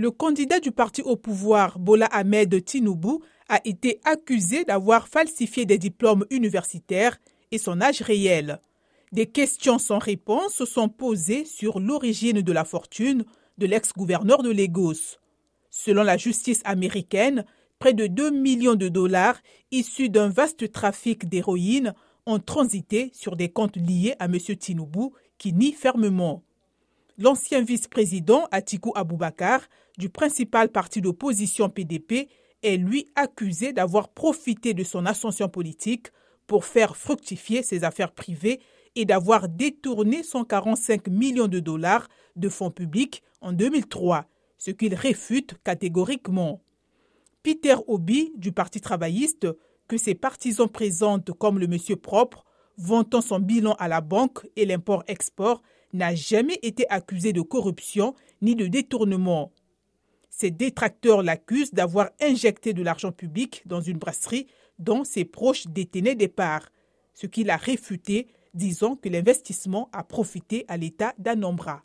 le candidat du parti au pouvoir, Bola Ahmed Tinubu, a été accusé d'avoir falsifié des diplômes universitaires et son âge réel. Des questions sans réponse sont posées sur l'origine de la fortune de l'ex-gouverneur de Lagos. Selon la justice américaine, près de 2 millions de dollars issus d'un vaste trafic d'héroïne ont transité sur des comptes liés à M. Tinubu qui nie fermement. L'ancien vice-président Atiku Abubakar du principal parti d'opposition PDP est lui accusé d'avoir profité de son ascension politique pour faire fructifier ses affaires privées et d'avoir détourné 145 millions de dollars de fonds publics en 2003, ce qu'il réfute catégoriquement. Peter Obi du Parti travailliste, que ses partisans présentent comme le monsieur propre, vantant son bilan à la banque et l'import-export, n'a jamais été accusé de corruption ni de détournement. Ses détracteurs l'accusent d'avoir injecté de l'argent public dans une brasserie dont ses proches détenaient des parts, ce qu'il a réfuté, disant que l'investissement a profité à l'État d'Anambra.